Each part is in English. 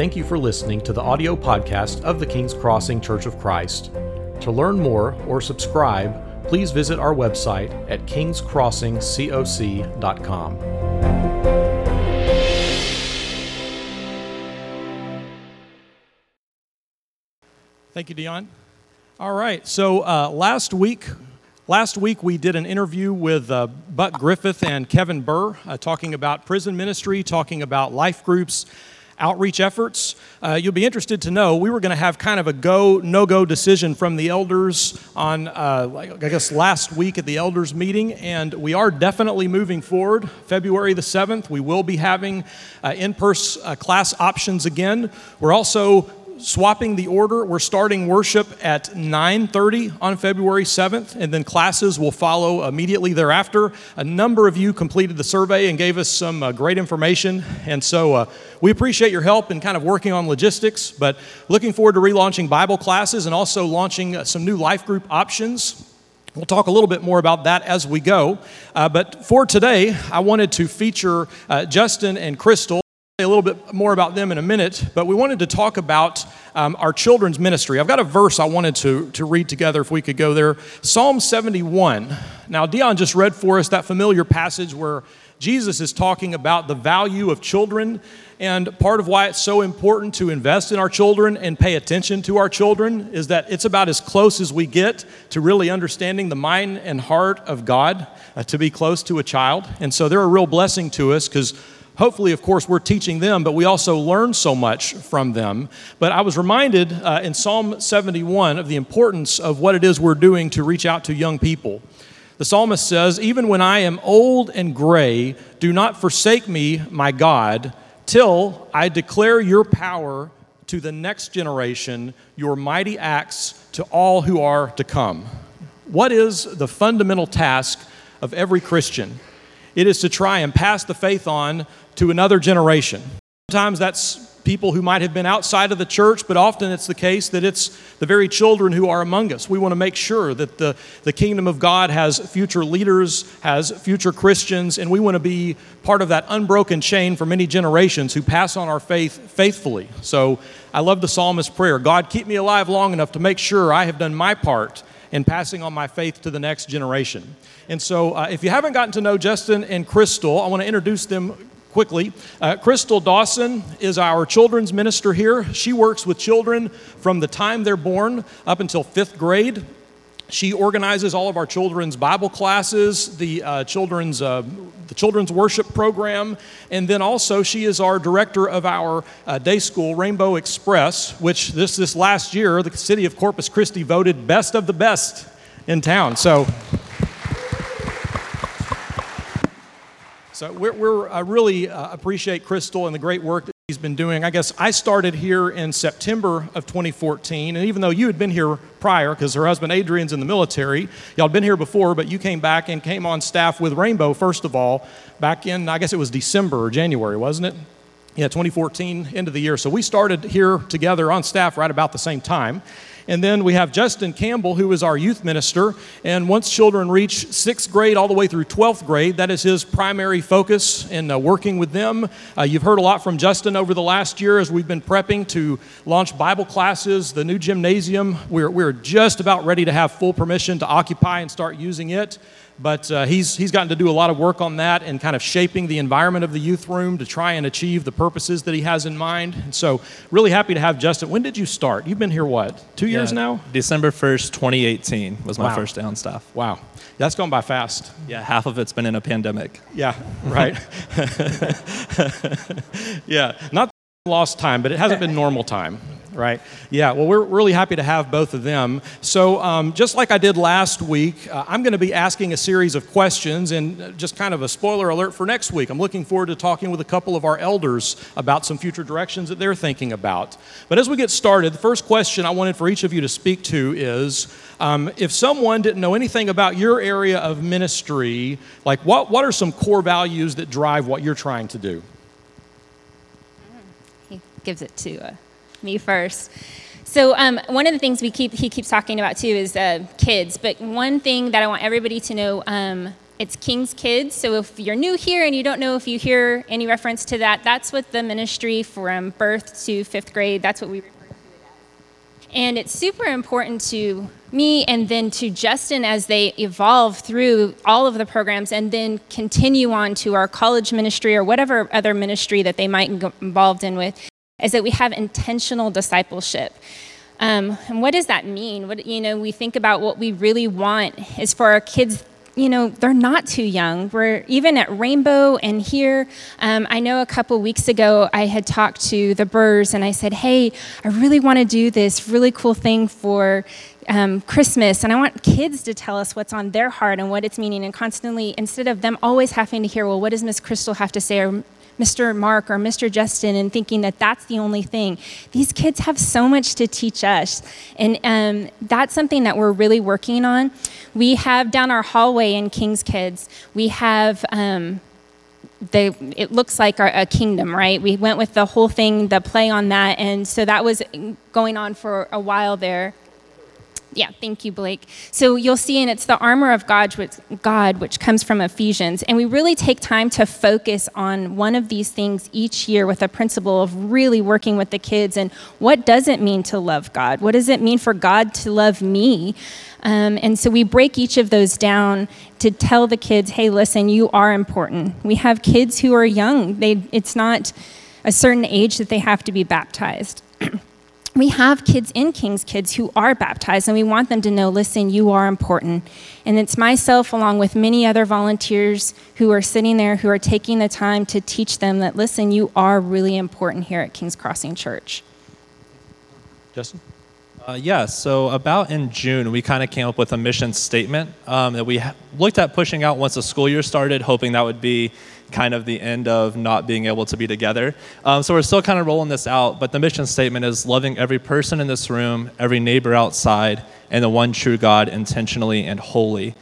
Thank you for listening to the audio podcast of the King's Crossing Church of Christ. To learn more or subscribe, please visit our website at kingscrossingcoc.com. Thank you, Dion. All right. So uh, last week, last week we did an interview with uh, Buck Griffith and Kevin Burr, uh, talking about prison ministry, talking about life groups, outreach efforts. Uh, you'll be interested to know we were going to have kind of a go no go decision from the elders on, uh, I guess, last week at the elders meeting, and we are definitely moving forward. February the seventh, we will be having uh, in person class options again. We're also swapping the order. We're starting worship at 9:30 on February 7th, and then classes will follow immediately thereafter. A number of you completed the survey and gave us some uh, great information, and so uh, we appreciate your help in kind of working on logistics. But looking forward to relaunching Bible classes and also launching uh, some new life group options. We'll talk a little bit more about that as we go. Uh, but for today, I wanted to feature uh, Justin and Krystal a little bit more about them in a minute, but we wanted to talk about um, our children's ministry. I've got a verse I wanted to, to read together if we could go there. Psalm 71. Now, Dion just read for us that familiar passage where Jesus is talking about the value of children. And part of why it's so important to invest in our children and pay attention to our children is that it's about as close as we get to really understanding the mind and heart of God uh, to be close to a child. And so they're a real blessing to us because hopefully, of course, we're teaching them, but we also learn so much from them. But I was reminded uh, in Psalm 71 of the importance of what it is we're doing to reach out to young people. The psalmist says, Even when I am old and gray, do not forsake me, my God, till I declare your power to the next generation, your mighty acts to all who are to come. What is the fundamental task of every Christian? It is to try and pass the faith on to another generation. Sometimes that's people who might have been outside of the church, but often it's the case that it's the very children who are among us. We want to make sure that the, the kingdom of God has future leaders, has future Christians, and we want to be part of that unbroken chain for many generations who pass on our faith faithfully. So I love the psalmist's prayer God, keep me alive long enough to make sure I have done my part in passing on my faith to the next generation. And so, uh, if you haven't gotten to know Justin and Krystal, I want to introduce them quickly. Uh, Krystal Dawson is our children's minister here. She works with children from the time they're born up until fifth grade. She organizes all of our children's Bible classes, the uh, children's uh, the children's worship program, and then also she is our director of our uh, day school, Rainbow Express, which this this last year the city of Corpus Christi voted best of the best in town. So. So we're, we're I really uh, appreciate Krystal and the great work that he's been doing. I guess I started here in September of 2014, and even though you had been here prior, because her husband Adrian's in the military, y'all had been here before, but you came back and came on staff with Rainbow first of all, back in I guess it was December or January, wasn't it? Yeah, 2014, end of the year. So we started here together on staff right about the same time. And then we have Justin Campbell, who is our youth minister. And once children reach sixth grade all the way through 12th grade, that is his primary focus in uh, working with them. Uh, you've heard a lot from Justin over the last year as we've been prepping to launch Bible classes, the new gymnasium. We're, we're just about ready to have full permission to occupy and start using it. But uh, he's, he's gotten to do a lot of work on that and kind of shaping the environment of the youth room to try and achieve the purposes that he has in mind. And so, really happy to have Justin. When did you start? You've been here, what, two yeah, years now? December 1st, 2018 was my wow. first day on staff. Wow. That's gone by fast. Yeah, half of it's been in a pandemic. Yeah, right. yeah, not lost time, but it hasn't been normal time right? Yeah, well, we're really happy to have both of them. So, um, just like I did last week, uh, I'm going to be asking a series of questions, and just kind of a spoiler alert for next week. I'm looking forward to talking with a couple of our elders about some future directions that they're thinking about. But as we get started, the first question I wanted for each of you to speak to is um, if someone didn't know anything about your area of ministry, like what, what are some core values that drive what you're trying to do? He gives it to uh, me first. So um, one of the things we keep he keeps talking about too is uh, kids. But one thing that I want everybody to know um, it's King's Kids. So if you're new here and you don't know if you hear any reference to that, that's what the ministry from birth to fifth grade, that's what we refer to it as. And it's super important to me and then to Justin as they evolve through all of the programs and then continue on to our college ministry or whatever other ministry that they might get involved in with, is that we have intentional discipleship. Um, and what does that mean? What, you know, we think about what we really want is for our kids you know, they're not too young. We're even at Rainbow and here. Um, I know a couple weeks ago I had talked to the Burrs and I said, hey, I really want to do this really cool thing for um, Christmas, and I want kids to tell us what's on their heart and what it's meaning, and constantly, instead of them always having to hear, well, what does Miss Krystal have to say, or Mr. Mark or Mr. Justin and thinking that that's the only thing. These kids have so much to teach us. And um, that's something that we're really working on. We have down our hallway in King's Kids, we have. Um, the, it looks like a kingdom, right? We went with the whole thing, the play on that, and so that was going on for a while there yeah, thank you, Blake. So you'll see, and it's the armor of God which, God, which comes from Ephesians. And we really take time to focus on one of these things each year with a principle of really working with the kids and what does it mean to love God? What does it mean for God to love me? Um, and so we break each of those down to tell the kids, hey, listen, you are important. We have kids who are young, they, it's not a certain age that they have to be baptized. we have kids in King's Kids who are baptized, and we want them to know listen, you are important. And it's myself, along with many other volunteers who are sitting there who are taking the time to teach them that listen, you are really important here at King's Crossing Church. Justin? Uh, yeah, so about in June, we kind of came up with a mission statement um, that we ha- looked at pushing out once the school year started, hoping that would be kind of the end of not being able to be together. Um, so we're still kind of rolling this out, but the mission statement is loving every person in this room, every neighbor outside, and the one true God intentionally and wholly.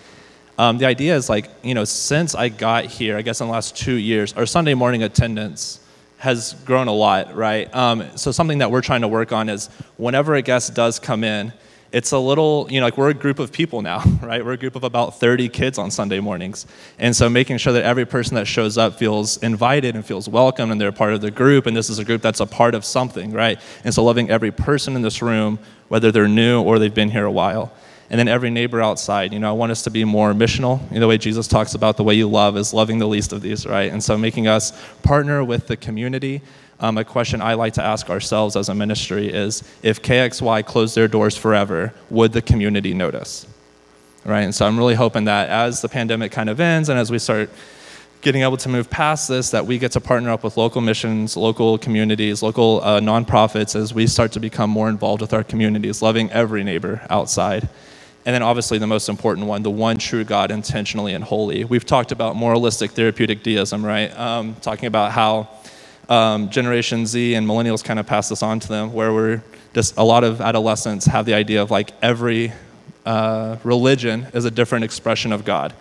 Um, the idea is like, you know, since I got here, I guess in the last two years, our Sunday morning attendance has grown a lot, right? Um, so something that we're trying to work on is whenever a guest does come in, it's a little, you know, like we're a group of people now, right? We're a group of about 30 kids on Sunday mornings. And so making sure that every person that shows up feels invited and feels welcome and they're part of the group and this is a group that's a part of something, right? And so loving every person in this room, whether they're new or they've been here a while. And then every neighbor outside, you know, I want us to be more missional. You know, the way Jesus talks about the way you love is loving the least of these, right? And so making us partner with the community um, a question I like to ask ourselves as a ministry is if KXY closed their doors forever, would the community notice? Right? And so I'm really hoping that as the pandemic kind of ends and as we start getting able to move past this, that we get to partner up with local missions, local communities, local uh, nonprofits as we start to become more involved with our communities, loving every neighbor outside. And then, obviously, the most important one, the one true God, intentionally and wholly. We've talked about moralistic therapeutic deism, right? Um, talking about how um, Generation Z and millennials kind of pass this on to them, where we're just a lot of adolescents have the idea of like every uh, religion is a different expression of God.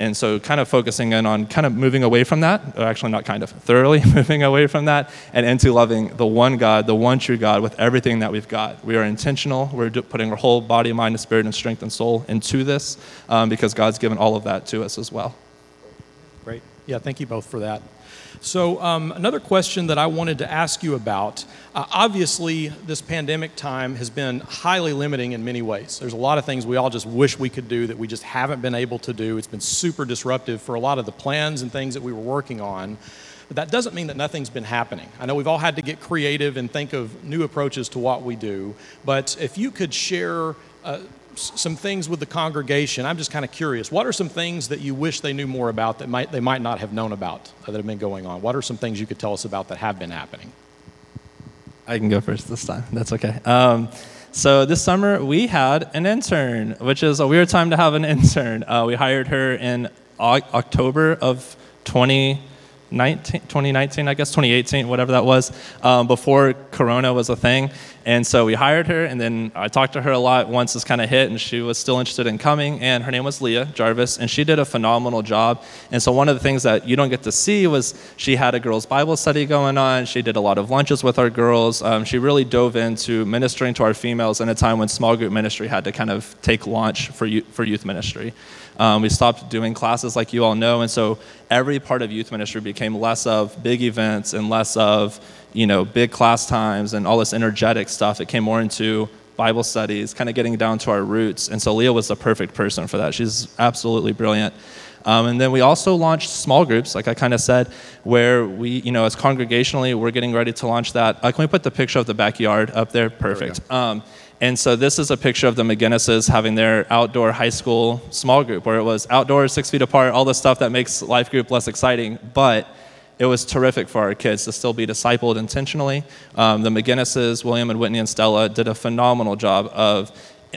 And so, kind of focusing in on kind of moving away from that, or actually, not kind of, thoroughly moving away from that, and into loving the one God, the one true God, with everything that we've got. We are intentional. We're putting our whole body, mind, and spirit, and strength and soul into this um, because God's given all of that to us as well. Great. Yeah, thank you both for that. So, um, another question that I wanted to ask you about uh, obviously, this pandemic time has been highly limiting in many ways. There's a lot of things we all just wish we could do that we just haven't been able to do. It's been super disruptive for a lot of the plans and things that we were working on. But that doesn't mean that nothing's been happening. I know we've all had to get creative and think of new approaches to what we do. But if you could share uh, some things with the congregation. I'm just kind of curious. What are some things that you wish they knew more about that might, they might not have known about that have been going on? What are some things you could tell us about that have been happening? I can go first this time. That's okay. Um, so this summer we had an intern, which is a weird time to have an intern. Uh, we hired her in October of 20. 19, 2019, I guess 2018, whatever that was, um, before Corona was a thing. And so we hired her, and then I talked to her a lot once this kind of hit, and she was still interested in coming. And her name was Leah Jarvis, and she did a phenomenal job. And so one of the things that you don't get to see was she had a girls' Bible study going on. She did a lot of lunches with our girls. Um, she really dove into ministering to our females in a time when small group ministry had to kind of take launch for youth, for youth ministry. Um, we stopped doing classes like you all know. And so every part of youth ministry became less of big events and less of, you know, big class times and all this energetic stuff. It came more into Bible studies, kind of getting down to our roots. And so Leah was the perfect person for that. She's absolutely brilliant. Um, and then we also launched small groups, like I kind of said, where we, you know, as congregationally, we're getting ready to launch that. Uh, can we put the picture of the backyard up there? Perfect. There um, and so this is a picture of the McGinnises having their outdoor high school small group, where it was outdoors, six feet apart, all the stuff that makes life group less exciting, but it was terrific for our kids to still be discipled intentionally. Um, the McGinnises, William and Whitney and Stella, did a phenomenal job of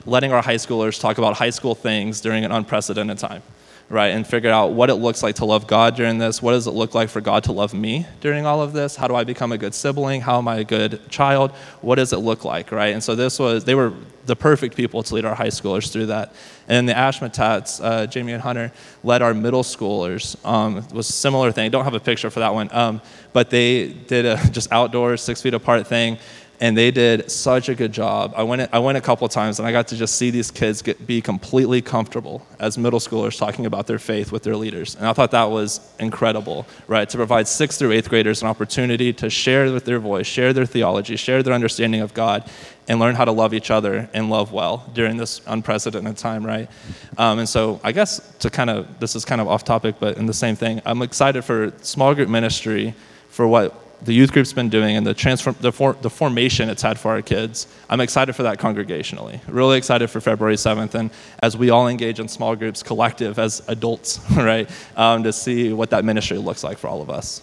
letting our high schoolers talk about high school things during an unprecedented time right? And figure out what it looks like to love God during this. What does it look like for God to love me during all of this? How do I become a good sibling? How am I a good child? What does it look like, right? And so this was, they were the perfect people to lead our high schoolers through that. And then the Ashmetats, uh, Jamie and Hunter, led our middle schoolers. Um, was a similar thing. Don't have a picture for that one, um, but they did a just outdoors, six feet apart thing and they did such a good job. I went, I went a couple of times and I got to just see these kids get, be completely comfortable as middle schoolers talking about their faith with their leaders. And I thought that was incredible, right? To provide sixth through eighth graders an opportunity to share with their voice, share their theology, share their understanding of God, and learn how to love each other and love well during this unprecedented time, right? Um, and so I guess to kind of, this is kind of off topic, but in the same thing, I'm excited for small group ministry for what the youth group's been doing and the, transform, the, for, the formation it's had for our kids. I'm excited for that congregationally. Really excited for February 7th. And as we all engage in small groups, collective, as adults, right, um, to see what that ministry looks like for all of us.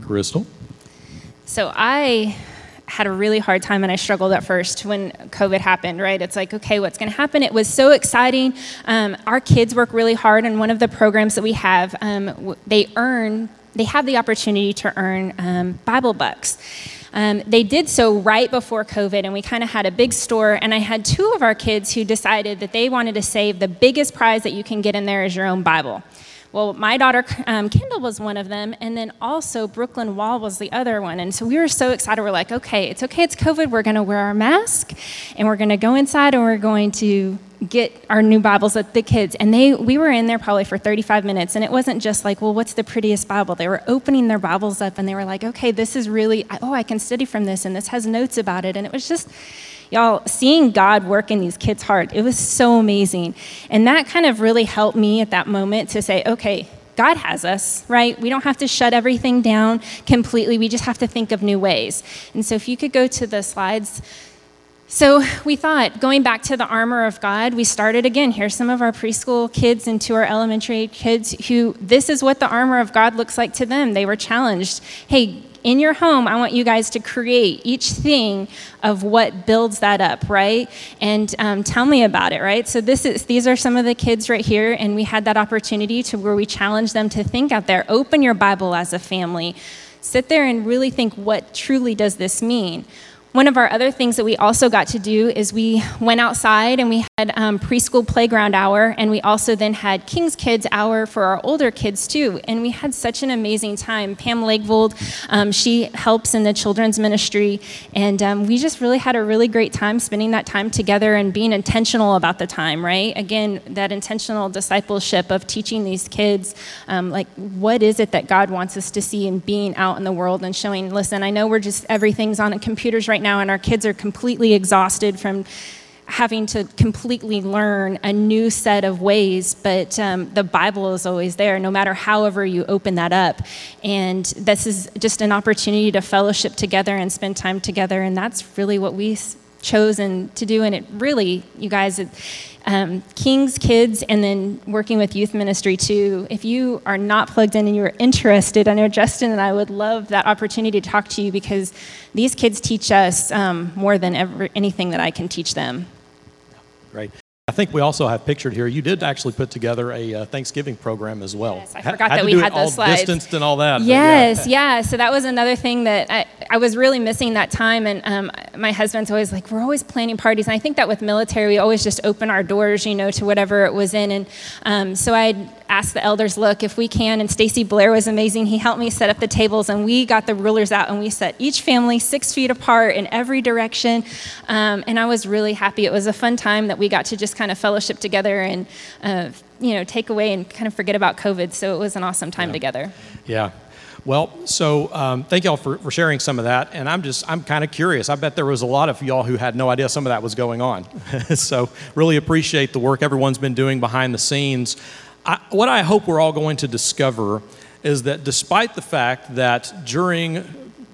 Krystal? So I had a really hard time and I struggled at first when COVID happened, right? It's like, okay, what's going to happen? It was so exciting. Um, our kids work really hard, and one of the programs that we have, um, they earn they have the opportunity to earn um, Bible bucks. Um, they did so right before COVID, and we kind of had a big store. And I had two of our kids who decided that they wanted to save the biggest prize that you can get in there is your own Bible. Well, my daughter um, Kendall was one of them, and then also Brooklyn Wall was the other one. And so we were so excited. We're like, okay, it's okay, it's COVID. We're going to wear our mask, and we're going to go inside, and we're going to get our new Bibles at the kids. And they, we were in there probably for 35 minutes, and it wasn't just like, well, what's the prettiest Bible? They were opening their Bibles up, and they were like, okay, this is really, oh, I can study from this, and this has notes about it. And it was just, y'all, seeing God work in these kids' heart, it was so amazing. And that kind of really helped me at that moment to say, okay, God has us, right? We don't have to shut everything down completely. We just have to think of new ways. And so if you could go to the slides. So we thought, going back to the armor of God, we started again. Here's some of our preschool kids and to our elementary kids who this is what the armor of God looks like to them. They were challenged. Hey, in your home, I want you guys to create each thing of what builds that up, right? And um, tell me about it, right? So this is these are some of the kids right here, and we had that opportunity to where we challenged them to think out there, open your Bible as a family, sit there and really think, what truly does this mean? One of our other things that we also got to do is we went outside and we had um, preschool playground hour, and we also then had King's Kids hour for our older kids too. And we had such an amazing time. Pam Lakevold, um, she helps in the children's ministry, and um, we just really had a really great time spending that time together and being intentional about the time, right? Again, that intentional discipleship of teaching these kids, um, like, what is it that God wants us to see in being out in the world and showing, listen, I know we're just, everything's on computers right now now, and our kids are completely exhausted from having to completely learn a new set of ways, but um, the Bible is always there, no matter however you open that up. And this is just an opportunity to fellowship together and spend time together, and that's really what we chosen to do. And it really, you guys, it, um, King's Kids and then working with youth ministry too. If you are not plugged in and you're interested, I know Justin and I would love that opportunity to talk to you because these kids teach us um, more than ever, anything that I can teach them. Great. I think we also have pictured here. You did actually put together a uh, Thanksgiving program as well. Yes, I forgot had that we had those slides. Distanced and all that. Yes, yeah. yeah. So that was another thing that I, I was really missing that time. And um, my husband's always like, we're always planning parties. And I think that with military, we always just open our doors, you know, to whatever it was in. And um, so I asked the elders, look, if we can. And Stacy Blair was amazing. He helped me set up the tables, and we got the rulers out, and we set each family six feet apart in every direction. Um, and I was really happy. It was a fun time that we got to just kind of fellowship together and, uh, you know, take away and kind of forget about COVID. So it was an awesome time Yeah. together. Yeah. Well, so um, thank y'all for, for sharing some of that. And I'm just, I'm kind of curious. I bet there was a lot of y'all who had no idea some of that was going on. so really appreciate the work everyone's been doing behind the scenes. I, what I hope we're all going to discover is that despite the fact that during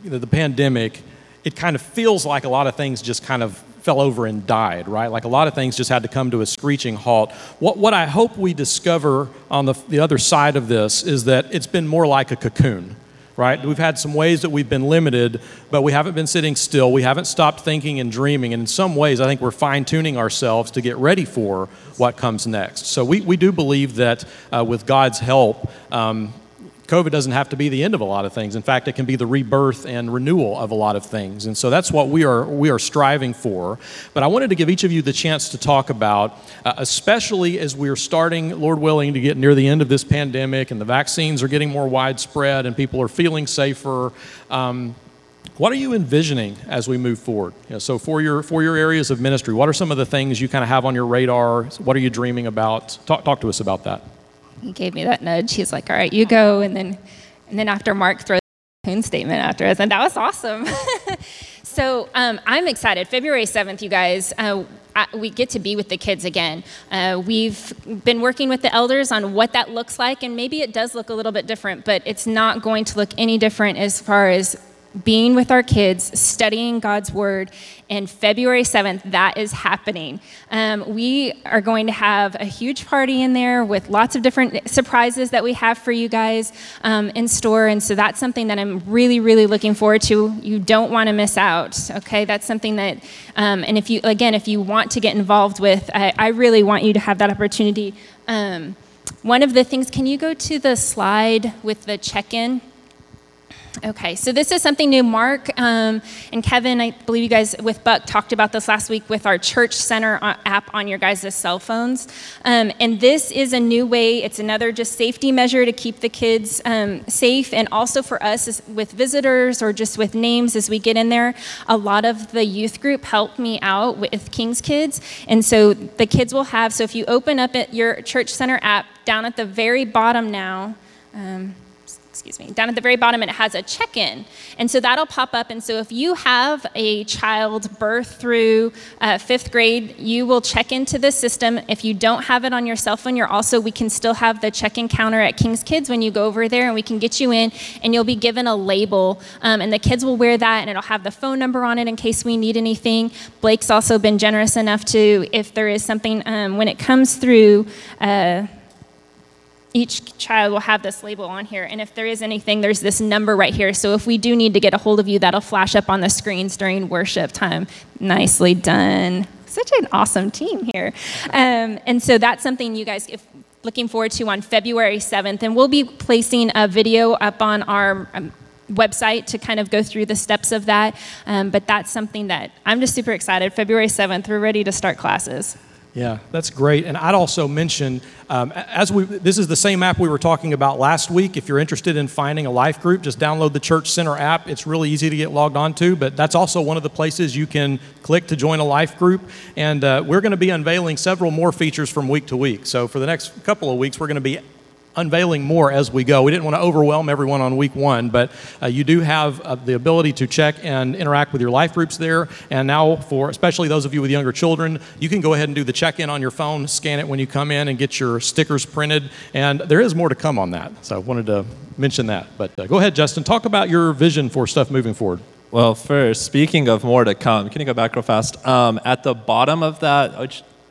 the pandemic, it kind of feels like a lot of things just kind of fell over and died, right? Like a lot of things just had to come to a screeching halt. What, what I hope we discover on the, the other side of this is that it's been more like a cocoon, right? We've had some ways that we've been limited, but we haven't been sitting still. We haven't stopped thinking and dreaming. And in some ways, I think we're fine tuning ourselves to get ready for what comes next. So we, we do believe that uh, with God's help, um, COVID doesn't have to be the end of a lot of things. In fact, it can be the rebirth and renewal of a lot of things. And so that's what we are we are striving for. But I wanted to give each of you the chance to talk about, uh, especially as we're starting, Lord willing, to get near the end of this pandemic and the vaccines are getting more widespread and people are feeling safer. Um, what are you envisioning as we move forward? You know, so for your for your areas of ministry, what are some of the things you kind of have on your radar? What are you dreaming about? Talk talk to us about that. He gave me that nudge. He's like, all right, you go. And then, and then after Mark throws cocoon statement after us, and that was awesome. so um, I'm excited. February 7th, you guys, uh, I, we get to be with the kids again. Uh, we've been working with the elders on what that looks like, and maybe it does look a little bit different, but it's not going to look any different as far as being with our kids, studying God's Word, and February 7th, that is happening. Um, we are going to have a huge party in there with lots of different surprises that we have for you guys um, in store. And so that's something that I'm really, really looking forward to. You don't want to miss out, okay? That's something that, um, and if you, again, if you want to get involved with, I, I really want you to have that opportunity. Um, one of the things, can you go to the slide with the check in? Okay, so this is something new. Mark um, and Kevin, I believe you guys with Buck talked about this last week with our Church Center app on your guys' cell phones. Um, and this is a new way, it's another just safety measure to keep the kids um, safe. And also for us with visitors or just with names as we get in there. A lot of the youth group helped me out with King's Kids. And so the kids will have, so if you open up your Church Center app, down at the very bottom now, um, excuse me, down at the very bottom, it has a check in. And so that'll pop up. And so if you have a child birth through uh, fifth grade, you will check into the system. If you don't have it on your cell phone, you're also, we can still have the check in counter at King's Kids when you go over there and we can get you in and you'll be given a label. Um, and the kids will wear that and it'll have the phone number on it in case we need anything. Blake's also been generous enough to, if there is something, um, when it comes through, uh, each child will have this label on here. And if there is anything, there's this number right here. So if we do need to get a hold of you, that'll flash up on the screens during worship time. Nicely done. Such an awesome team here. Um, and so that's something you guys, if looking forward to on February 7th. And we'll be placing a video up on our um, website to kind of go through the steps of that. Um, but that's something that I'm just super excited. February 7th, we're ready to start classes. Yeah, that's great. And I'd also mention, um, as we, this is the same app we were talking about last week. If you're interested in finding a life group, just download the Church Center app. It's really easy to get logged onto, but that's also one of the places you can click to join a life group. And uh, we're going to be unveiling several more features from week to week. So for the next couple of weeks, we're going to be unveiling more as we go. We didn't want to overwhelm everyone on week one, but uh, you do have uh, the ability to check and interact with your life groups there. And now, for especially those of you with younger children, you can go ahead and do the check in on your phone, scan it when you come in, and get your stickers printed. And there is more to come on that. So I wanted to mention that. But uh, go ahead, Justin. Talk about your vision for stuff moving forward. Well, first, speaking of more to come, can you go back real fast? Um, at the bottom of that,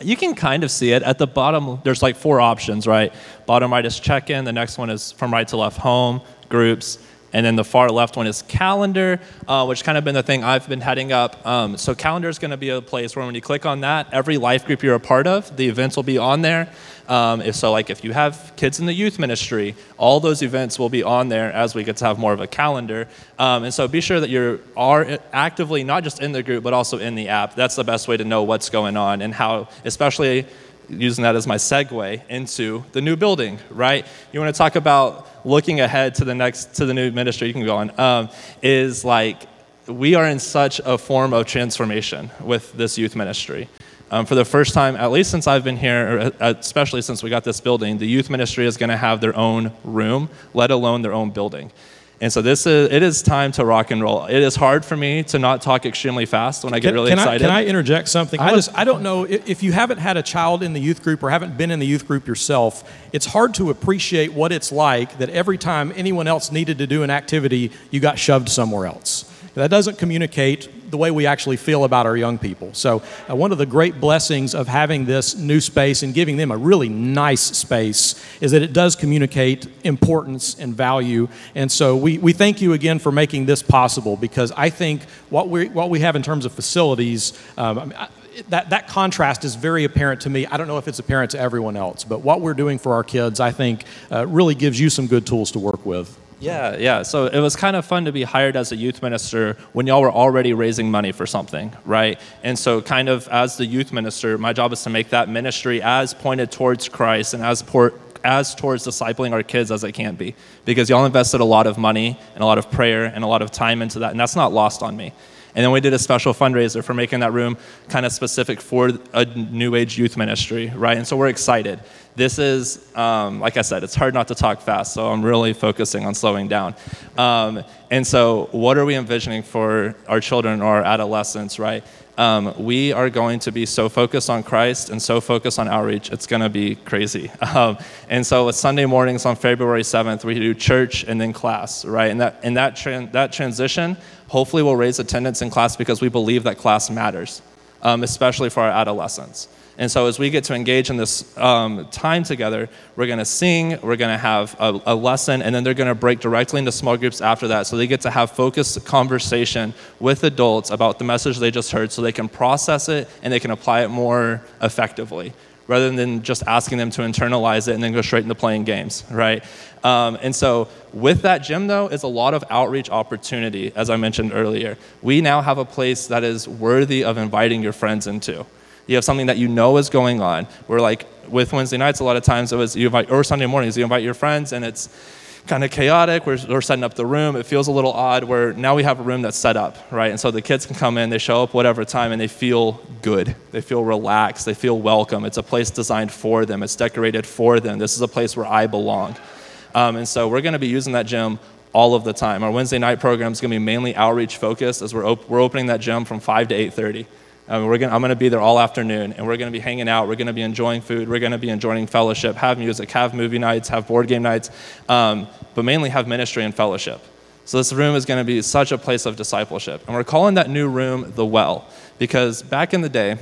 you can kind of see it. At the bottom, there's like four options, right? Bottom right is check in, the next one is from right to left home, groups, and then the far left one is calendar, uh, which kind of been the thing I've been heading up. Um, so calendar is going to be a place where when you click on that, every life group you're a part of, the events will be on there. Um, if so, like if you have kids in the youth ministry, all those events will be on there as we get to have more of a calendar. Um, and so be sure that you are actively not just in the group, but also in the app. That's the best way to know what's going on and how, especially using that as my segue into the new building, right? You want to talk about looking ahead to the next to the new ministry. You can go on. Um, is like we are in such a form of transformation with this youth ministry. Um, for the first time, at least since I've been here, uh, especially since we got this building, the youth ministry is going to have their own room, let alone their own building. And so this is it is time to rock and roll. It is hard for me to not talk extremely fast when I get Can, really can excited. I, can I interject something? I just I don't know if, if you haven't had a child in the youth group or haven't been in the youth group yourself. It's hard to appreciate what it's like that every time anyone else needed to do an activity, you got shoved somewhere else. That doesn't communicate the way we actually feel about our young people. So, uh, one of the great blessings of having this new space and giving them a really nice space is that it does communicate importance and value. And so, we, we thank you again for making this possible because I think what we, what we have in terms of facilities, um, I mean, I, that, that contrast is very apparent to me. I don't know if it's apparent to everyone else, but what we're doing for our kids, I think, uh, really gives you some good tools to work with. Yeah, yeah. So it was kind of fun to be hired as a youth minister when y'all were already raising money for something, right? And so, kind of as the youth minister, my job is to make that ministry as pointed towards Christ and as as towards discipling our kids as it can be, because y'all invested a lot of money and a lot of prayer and a lot of time into that, and that's not lost on me. And then we did a special fundraiser for making that room kind of specific for a new age youth ministry, right? And so we're excited. This is, um, like I said, it's hard not to talk fast, so I'm really focusing on slowing down. Um, and so, what are we envisioning for our children or our adolescents, right? Um, we are going to be so focused on Christ and so focused on outreach, it's going to be crazy. Um, and so, with Sunday mornings on February 7th, we do church and then class, right? And that, and that, that transition hopefully we'll raise attendance in class because we believe that class matters, um, especially for our adolescents. And so, as we get to engage in this um, time together, we're going to sing, we're going to have a, a, lesson, and then they're going to break directly into small groups after that. So, they get to have focused conversation with adults about the message they just heard so they can process it and they can apply it more effectively rather than just asking them to internalize it and then go straight into playing games, right? Um, and so, with that gym, though, is a lot of outreach opportunity, as I mentioned earlier. We now have a place that is worthy of inviting your friends into you have something that you know is going on. We're like with Wednesday nights, a lot of times it was you invite, or Sunday mornings, you invite your friends and it's kind of chaotic. We're, we're setting up the room. It feels a little odd where now we have a room that's set up, right? And so the kids can come in, they show up whatever time, and they feel good. They feel relaxed. They feel welcome. It's a place designed for them, it's decorated for them. This is a place where I belong. Um, and so we're going to be using that gym all of the time. Our Wednesday night program is going to be mainly outreach focused as we're, op- we're opening that gym from 5 to 8.30. Um, we're gonna, I'm going to be there all afternoon, and we're going to be hanging out. We're going to be enjoying food. We're going to be enjoying fellowship, have music, have movie nights, have board game nights, um, but mainly have ministry and fellowship. So this room is going to be such a place of discipleship. And we're calling that new room the well, because back in the day,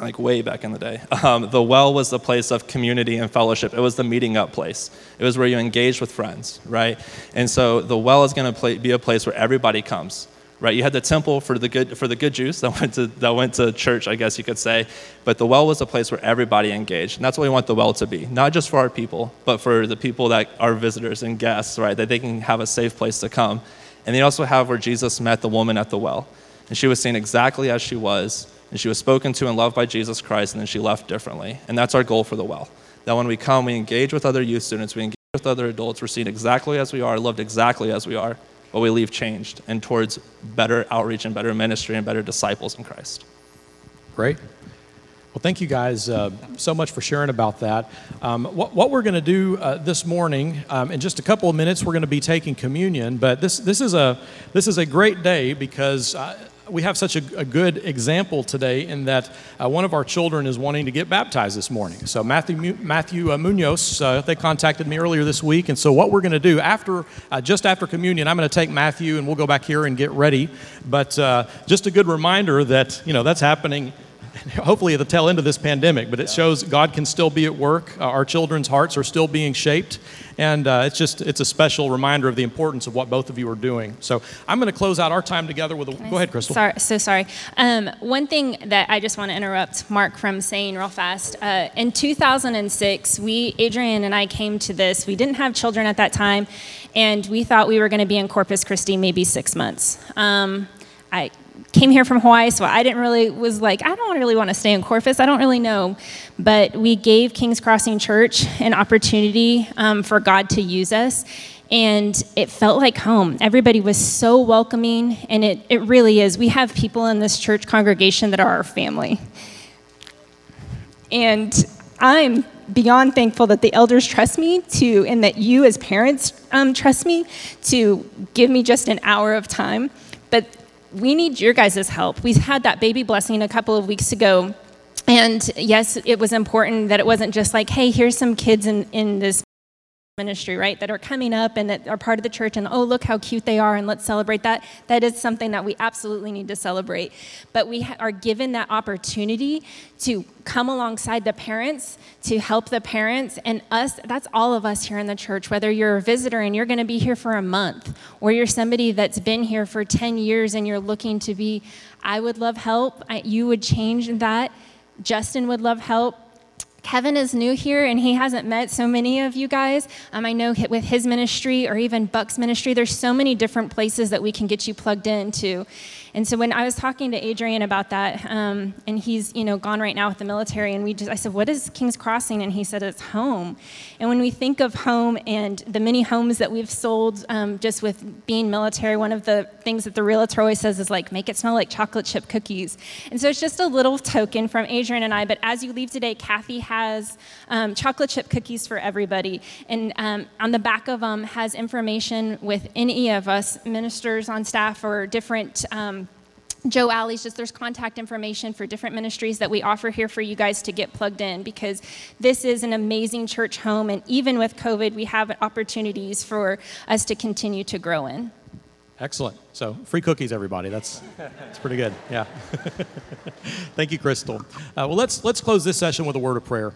like way back in the day, um, the well was the place of community and fellowship. It was the meeting up place. It was where you engaged with friends, right? And so the well is going to be a place where everybody comes right? You had the temple for the good for the good Jews that went to that went to church, I guess you could say. But the well was a place where everybody engaged, and that's what we want the well to be, not just for our people, but for the people that are visitors and guests, right? That they can have a safe place to come. And they also have where Jesus met the woman at the well, and she was seen exactly as she was, and she was spoken to and loved by Jesus Christ, and then she left differently. And that's our goal for the well. That when we come, we engage with other youth students, we engage with other adults, we're seen exactly as we are, loved exactly as we are but we leave changed and towards better outreach and better ministry and better disciples in Christ. Great. Well, thank you guys uh, so much for sharing about that. Um, what, what, we're going to do uh, this morning, um, in just a couple of minutes, we're going to be taking communion. But this, this, is, a, this is a great day because uh, we have such a, a, good example today in that uh, one of our children is wanting to get baptized this morning. So Matthew, Matthew uh, Munoz, uh, they contacted me earlier this week, and so what we're going to do after, uh, just after communion, I'm going to take Matthew and we'll go back here and get ready. But uh, just a good reminder that you know that's happening hopefully at the tail end of this pandemic, but it shows God can still be at work. Uh, our children's hearts are still being shaped, and uh, it's just it's a special reminder of the importance of what both of you are doing. So I'm going to close out our time together with a. Go ahead, Krystal. Sorry, so sorry. Um, one thing that I just want to interrupt Mark from saying real fast. Uh, in 2006, we Adrian and I came to this. We didn't have children at that time, and we thought we were going to be in Corpus Christi maybe six months. Um, I came here from Hawaii, so I didn't really was like I don't really want to stay in Corpus. I don't really know, but we gave Kings Crossing Church an opportunity um, for God to use us, and it felt like home. Everybody was so welcoming, and it it really is. We have people in this church congregation that are our family, and I'm beyond thankful that the elders trust me to, and that you as parents um, trust me to give me just an hour of time. But we need your guys' help. We had that baby blessing a couple of weeks ago. And yes, it was important that it wasn't just like, hey, here's some kids in, in this ministry, right, that are coming up and that are part of the church, and oh, look how cute they are, and let's celebrate that. That is something that we absolutely need to celebrate. But we are given that opportunity to come alongside the parents, to help the parents, and us. That's all of us here in the church, whether you're a visitor and you're going to be here for a month, or you're somebody that's been here for 10 years and you're looking to be, I would love help. I, you would change that. Justin would love help Kevin is new here and he hasn't met so many of you guys. Um, I know with his ministry or even Buck's ministry, there's so many different places that we can get you plugged into. And so when I was talking to Adrian about that, um, and he's you know gone right now with the military, and we just I said, "What is King's Crossing?" And he said, "It's home." And when we think of home and the many homes that we've sold um, just with being military, one of the things that the realtor always says is like, "Make it smell like chocolate chip cookies." And so it's just a little token from Adrian and I. But as you leave today, Kathy has um, chocolate chip cookies for everybody, and um, on the back of them has information with any of us ministers on staff or different um, Joe Alley's just there's contact information for different ministries that we offer here for you guys to get plugged in because this is an amazing church home and even with COVID we have opportunities for us to continue to grow in. Excellent. So free cookies, everybody. That's that's pretty good. Yeah. Thank you, Krystal. Uh, well, let's let's close this session with a word of prayer.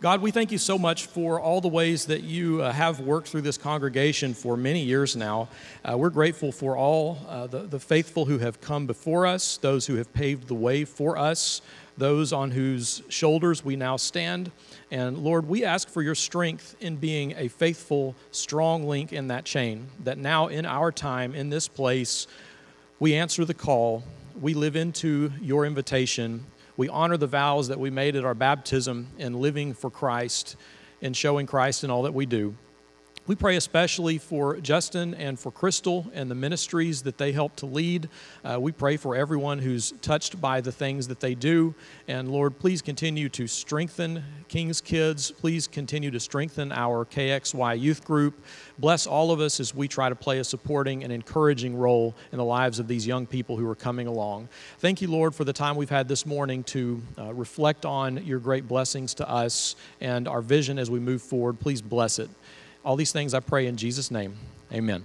God, we thank you so much for all the ways that you uh, have worked through this congregation for many years now. Uh, we're grateful for all uh, the, the faithful who have come before us, those who have paved the way for us, those on whose shoulders we now stand. And Lord, we ask for your strength in being a faithful, strong link in that chain, that now in our time, in this place, we answer the call, we live into your invitation we honor the vows that we made at our baptism in living for Christ and showing Christ in all that we do. We pray especially for Justin and for Krystal and the ministries that they help to lead. Uh, we pray for everyone who's touched by the things that they do. And Lord, please continue to strengthen King's Kids. Please continue to strengthen our KXY youth group. Bless all of us as we try to play a supporting and encouraging role in the lives of these young people who are coming along. Thank you, Lord, for the time we've had this morning to uh, reflect on your great blessings to us and our vision as we move forward. Please bless it. All these things I pray in Jesus' name. Amen.